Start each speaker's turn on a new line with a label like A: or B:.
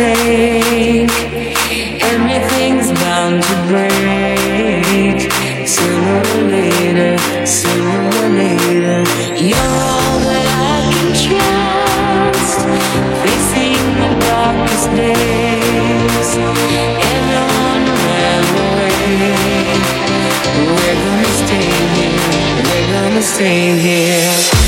A: take. Everything's bound to break. Sooner or later, sooner or later, you're all that I can trust. Facing the darkest days, everyone ran away. We're gonna stay here. We're gonna stay here.